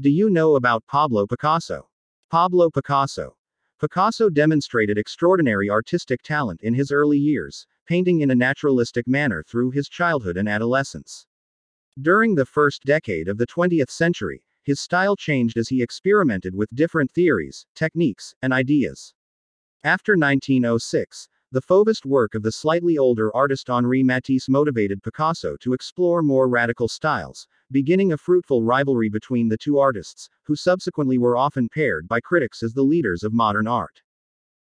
Do you know about Pablo Picasso? Pablo Picasso. Picasso demonstrated extraordinary artistic talent in his early years, painting in a naturalistic manner through his childhood and adolescence. During the first decade of the 20th century, his style changed as he experimented with different theories, techniques, and ideas. After 1906, the Fauvist work of the slightly older artist Henri Matisse motivated Picasso to explore more radical styles, beginning a fruitful rivalry between the two artists, who subsequently were often paired by critics as the leaders of modern art.